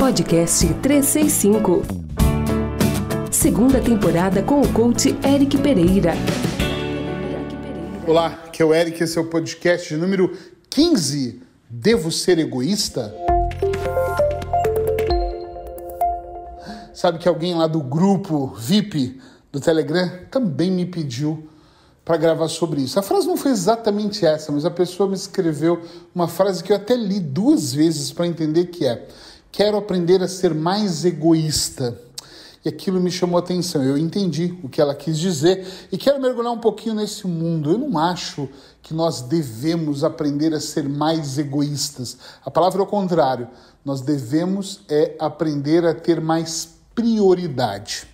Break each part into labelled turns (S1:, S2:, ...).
S1: Podcast 365. Segunda temporada com o coach Eric Pereira.
S2: Olá, que é o Eric, esse é o podcast número 15. Devo ser egoísta? Sabe que alguém lá do grupo VIP do Telegram também me pediu para gravar sobre isso. A frase não foi exatamente essa, mas a pessoa me escreveu uma frase que eu até li duas vezes para entender que é: quero aprender a ser mais egoísta. E aquilo me chamou a atenção. Eu entendi o que ela quis dizer e quero mergulhar um pouquinho nesse mundo. Eu não acho que nós devemos aprender a ser mais egoístas. A palavra é o contrário. Nós devemos é aprender a ter mais prioridade.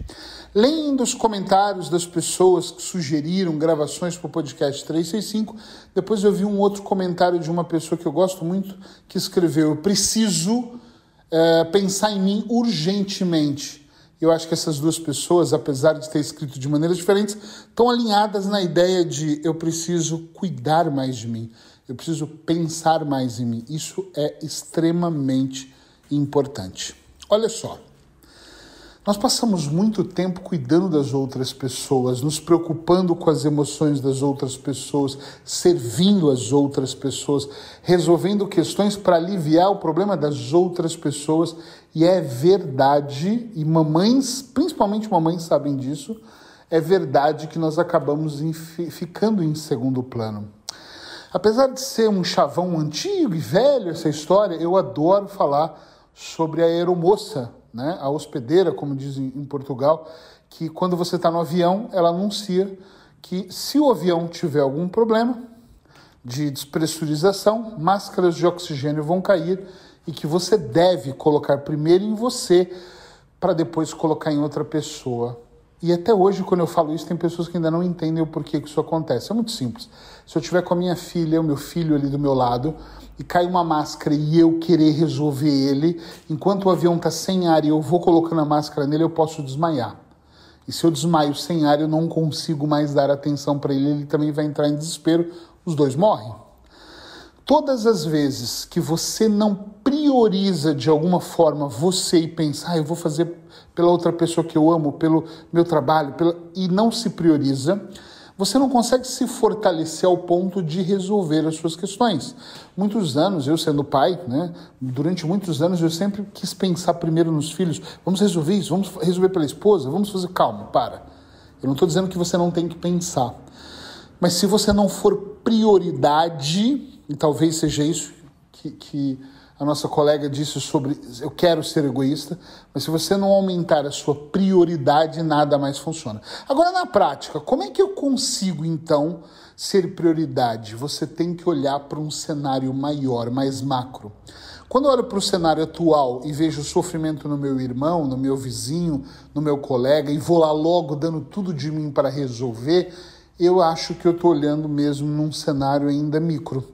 S2: Lendo os comentários das pessoas que sugeriram gravações para o podcast 365, depois eu vi um outro comentário de uma pessoa que eu gosto muito que escreveu: Eu preciso é, pensar em mim urgentemente. Eu acho que essas duas pessoas, apesar de ter escrito de maneiras diferentes, estão alinhadas na ideia de eu preciso cuidar mais de mim, eu preciso pensar mais em mim. Isso é extremamente importante. Olha só. Nós passamos muito tempo cuidando das outras pessoas, nos preocupando com as emoções das outras pessoas, servindo as outras pessoas, resolvendo questões para aliviar o problema das outras pessoas. E é verdade, e mamães, principalmente mamães, sabem disso, é verdade que nós acabamos em, ficando em segundo plano. Apesar de ser um chavão antigo e velho essa história, eu adoro falar sobre a aeromoça né, a hospedeira, como dizem em Portugal, que quando você está no avião, ela anuncia que se o avião tiver algum problema de despressurização, máscaras de oxigênio vão cair e que você deve colocar primeiro em você para depois colocar em outra pessoa. E até hoje, quando eu falo isso, tem pessoas que ainda não entendem o porquê que isso acontece. É muito simples. Se eu tiver com a minha filha, o meu filho ali do meu lado, e cai uma máscara e eu querer resolver ele, enquanto o avião está sem ar e eu vou colocando a máscara nele, eu posso desmaiar. E se eu desmaio sem ar, eu não consigo mais dar atenção para ele, ele também vai entrar em desespero, os dois morrem. Todas as vezes que você não prioriza de alguma forma você e pensa, ah, eu vou fazer pela outra pessoa que eu amo, pelo meu trabalho, pela... e não se prioriza, você não consegue se fortalecer ao ponto de resolver as suas questões. Muitos anos, eu sendo pai, né, durante muitos anos eu sempre quis pensar primeiro nos filhos. Vamos resolver isso, vamos resolver pela esposa, vamos fazer calma, para. Eu não estou dizendo que você não tem que pensar. Mas se você não for prioridade, e talvez seja isso que, que a nossa colega disse sobre eu quero ser egoísta, mas se você não aumentar a sua prioridade, nada mais funciona. Agora, na prática, como é que eu consigo então ser prioridade? Você tem que olhar para um cenário maior, mais macro. Quando eu olho para o cenário atual e vejo o sofrimento no meu irmão, no meu vizinho, no meu colega, e vou lá logo dando tudo de mim para resolver, eu acho que eu estou olhando mesmo num cenário ainda micro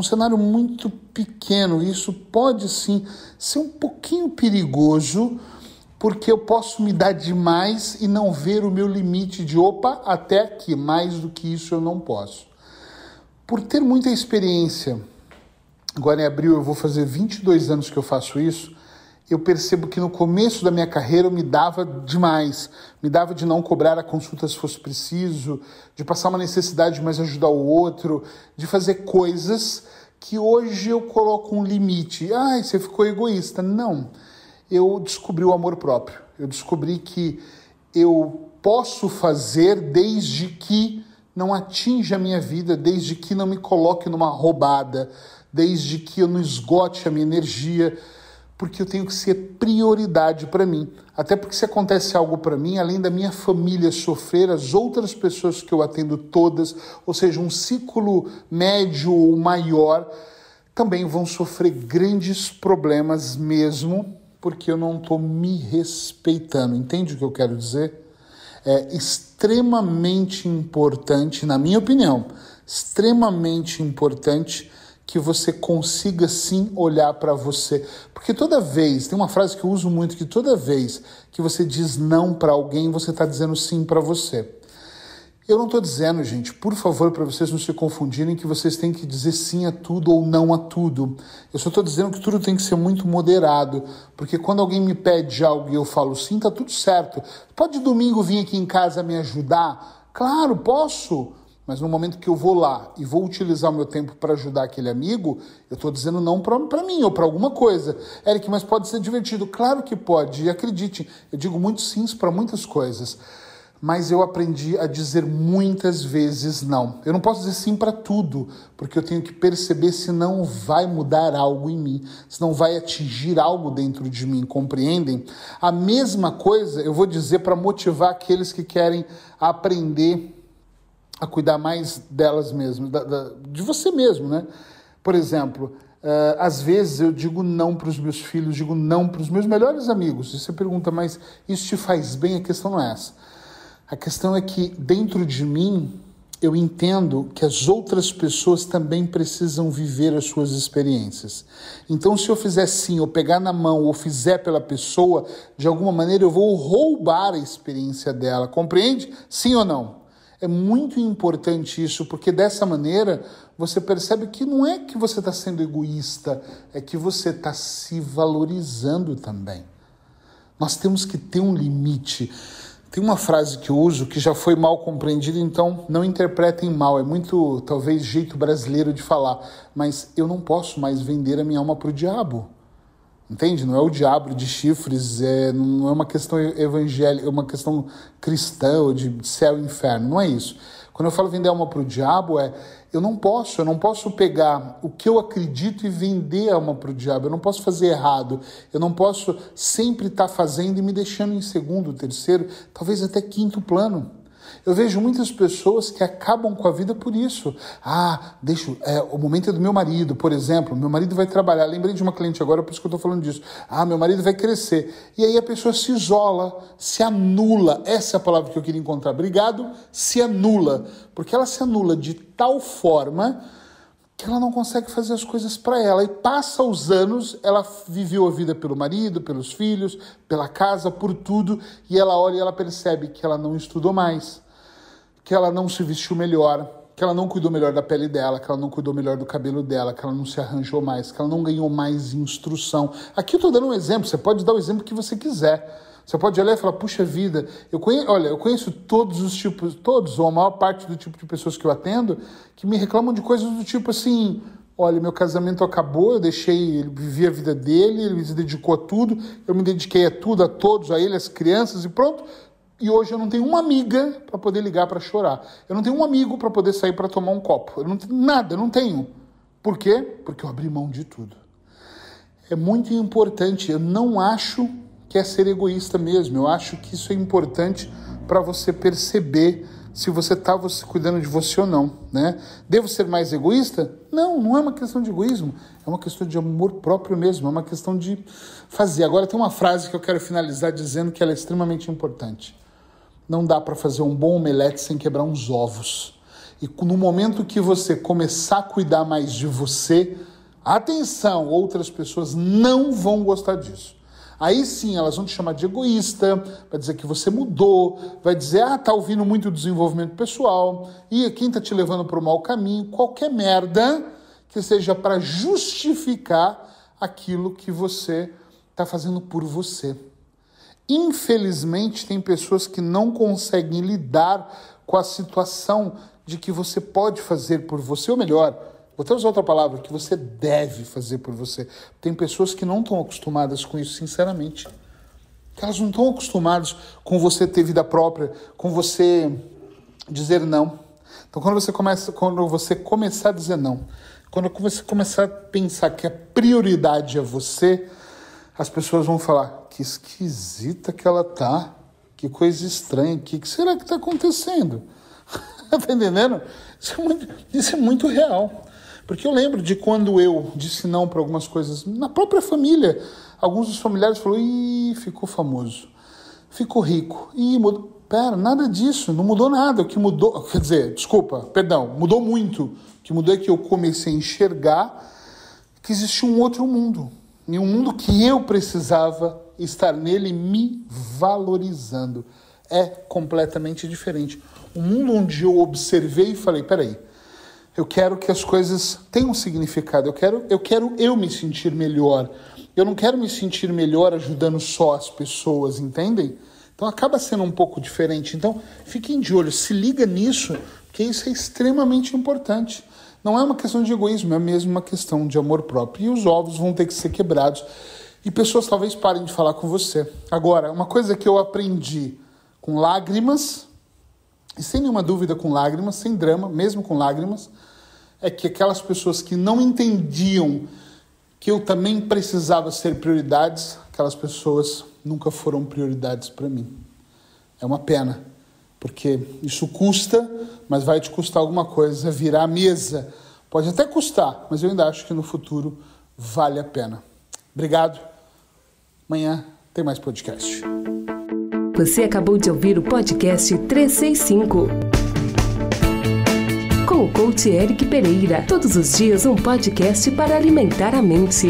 S2: um cenário muito pequeno. Isso pode sim ser um pouquinho perigoso, porque eu posso me dar demais e não ver o meu limite de opa, até aqui, mais do que isso eu não posso. Por ter muita experiência, agora em abril eu vou fazer 22 anos que eu faço isso, eu percebo que no começo da minha carreira eu me dava demais. Me dava de não cobrar a consulta se fosse preciso, de passar uma necessidade, mas ajudar o outro, de fazer coisas que hoje eu coloco um limite. Ai, você ficou egoísta. Não. Eu descobri o amor próprio. Eu descobri que eu posso fazer desde que não atinja a minha vida, desde que não me coloque numa roubada, desde que eu não esgote a minha energia porque eu tenho que ser prioridade para mim. Até porque se acontece algo para mim, além da minha família sofrer, as outras pessoas que eu atendo todas, ou seja, um ciclo médio ou maior, também vão sofrer grandes problemas mesmo, porque eu não estou me respeitando. Entende o que eu quero dizer? É extremamente importante, na minha opinião, extremamente importante que você consiga sim olhar para você. Porque toda vez, tem uma frase que eu uso muito, que toda vez que você diz não para alguém, você está dizendo sim para você. Eu não estou dizendo, gente, por favor, para vocês não se confundirem, que vocês têm que dizer sim a tudo ou não a tudo. Eu só estou dizendo que tudo tem que ser muito moderado, porque quando alguém me pede algo e eu falo sim, tá tudo certo. Pode domingo vir aqui em casa me ajudar? Claro, posso. Mas no momento que eu vou lá e vou utilizar o meu tempo para ajudar aquele amigo, eu estou dizendo não para mim ou para alguma coisa. Eric, mas pode ser divertido. Claro que pode. Acredite, eu digo muito sims para muitas coisas mas eu aprendi a dizer muitas vezes não. Eu não posso dizer sim para tudo, porque eu tenho que perceber se não vai mudar algo em mim, se não vai atingir algo dentro de mim, compreendem? A mesma coisa eu vou dizer para motivar aqueles que querem aprender a cuidar mais delas mesmas, da, da, de você mesmo, né? Por exemplo, Uh, às vezes eu digo não para os meus filhos, digo não para os meus melhores amigos. E você pergunta, mas isso te faz bem? A questão não é essa. A questão é que dentro de mim eu entendo que as outras pessoas também precisam viver as suas experiências. Então, se eu fizer sim, ou pegar na mão, ou fizer pela pessoa, de alguma maneira eu vou roubar a experiência dela. Compreende? Sim ou não? É muito importante isso, porque dessa maneira você percebe que não é que você está sendo egoísta, é que você está se valorizando também. Nós temos que ter um limite. Tem uma frase que eu uso que já foi mal compreendida, então não interpretem mal. É muito, talvez, jeito brasileiro de falar. Mas eu não posso mais vender a minha alma para o diabo. Entende? Não é o diabo de chifres, é, não é uma questão evangélica, é uma questão cristã ou de céu e inferno. Não é isso. Quando eu falo vender alma para o diabo, é eu não posso, eu não posso pegar o que eu acredito e vender alma para o diabo. Eu não posso fazer errado. Eu não posso sempre estar tá fazendo e me deixando em segundo, terceiro, talvez até quinto plano. Eu vejo muitas pessoas que acabam com a vida por isso. Ah, deixa, é, o momento é do meu marido, por exemplo. Meu marido vai trabalhar. Lembrei de uma cliente agora, por isso que eu estou falando disso. Ah, meu marido vai crescer. E aí a pessoa se isola, se anula. Essa é a palavra que eu queria encontrar. Obrigado, se anula. Porque ela se anula de tal forma que ela não consegue fazer as coisas para ela. E passa os anos, ela viveu a vida pelo marido, pelos filhos, pela casa, por tudo, e ela olha e ela percebe que ela não estudou mais, que ela não se vestiu melhor, que ela não cuidou melhor da pele dela, que ela não cuidou melhor do cabelo dela, que ela não se arranjou mais, que ela não ganhou mais instrução. Aqui eu estou dando um exemplo, você pode dar o exemplo que você quiser. Você pode olhar e falar, puxa vida, eu conheço, olha, eu conheço todos os tipos, todos, ou a maior parte do tipo de pessoas que eu atendo, que me reclamam de coisas do tipo assim, olha, meu casamento acabou, eu deixei, ele vivia a vida dele, ele se dedicou a tudo, eu me dediquei a tudo, a todos, a ele, as crianças e pronto. E hoje eu não tenho uma amiga para poder ligar para chorar. Eu não tenho um amigo para poder sair para tomar um copo. Eu não tenho nada, eu não tenho. Por quê? Porque eu abri mão de tudo. É muito importante, eu não acho que é ser egoísta mesmo. Eu acho que isso é importante para você perceber se você está cuidando de você ou não, né? Devo ser mais egoísta? Não, não é uma questão de egoísmo, é uma questão de amor próprio mesmo, é uma questão de fazer. Agora tem uma frase que eu quero finalizar dizendo que ela é extremamente importante. Não dá para fazer um bom omelete sem quebrar uns ovos. E no momento que você começar a cuidar mais de você, atenção, outras pessoas não vão gostar disso. Aí sim elas vão te chamar de egoísta, vai dizer que você mudou, vai dizer, ah, tá ouvindo muito desenvolvimento pessoal, e quem tá te levando para o mau caminho, qualquer merda que seja para justificar aquilo que você está fazendo por você. Infelizmente, tem pessoas que não conseguem lidar com a situação de que você pode fazer por você, ou melhor, Vou até usar outra palavra, que você deve fazer por você. Tem pessoas que não estão acostumadas com isso, sinceramente. Elas não estão acostumadas com você ter vida própria, com você dizer não. Então, quando você começa, quando você começar a dizer não, quando você começar a pensar que a prioridade é você, as pessoas vão falar: que esquisita que ela tá, que coisa estranha, o que, que será que está acontecendo? tá entendendo? Isso é muito, isso é muito real. Porque eu lembro de quando eu disse não para algumas coisas na própria família. Alguns dos familiares falaram, ih, ficou famoso, ficou rico, ih, mudou. Pera, nada disso, não mudou nada. O que mudou, quer dizer, desculpa, perdão, mudou muito. O que mudou é que eu comecei a enxergar que existia um outro mundo. E um mundo que eu precisava estar nele me valorizando. É completamente diferente. Um mundo onde eu observei e falei: peraí, eu quero que as coisas tenham significado, eu quero, eu quero eu me sentir melhor. Eu não quero me sentir melhor ajudando só as pessoas, entendem? Então acaba sendo um pouco diferente. Então fiquem de olho, se liga nisso, porque isso é extremamente importante. Não é uma questão de egoísmo, é mesmo uma questão de amor próprio. E os ovos vão ter que ser quebrados. E pessoas talvez parem de falar com você. Agora, uma coisa que eu aprendi com lágrimas, e sem nenhuma dúvida com lágrimas, sem drama, mesmo com lágrimas, é que aquelas pessoas que não entendiam que eu também precisava ser prioridades, aquelas pessoas nunca foram prioridades para mim. É uma pena, porque isso custa, mas vai te custar alguma coisa virar a mesa. Pode até custar, mas eu ainda acho que no futuro vale a pena. Obrigado. Amanhã tem mais podcast.
S1: Você acabou de ouvir o podcast 365 com o coach Eric Pereira. Todos os dias um podcast para alimentar a mente.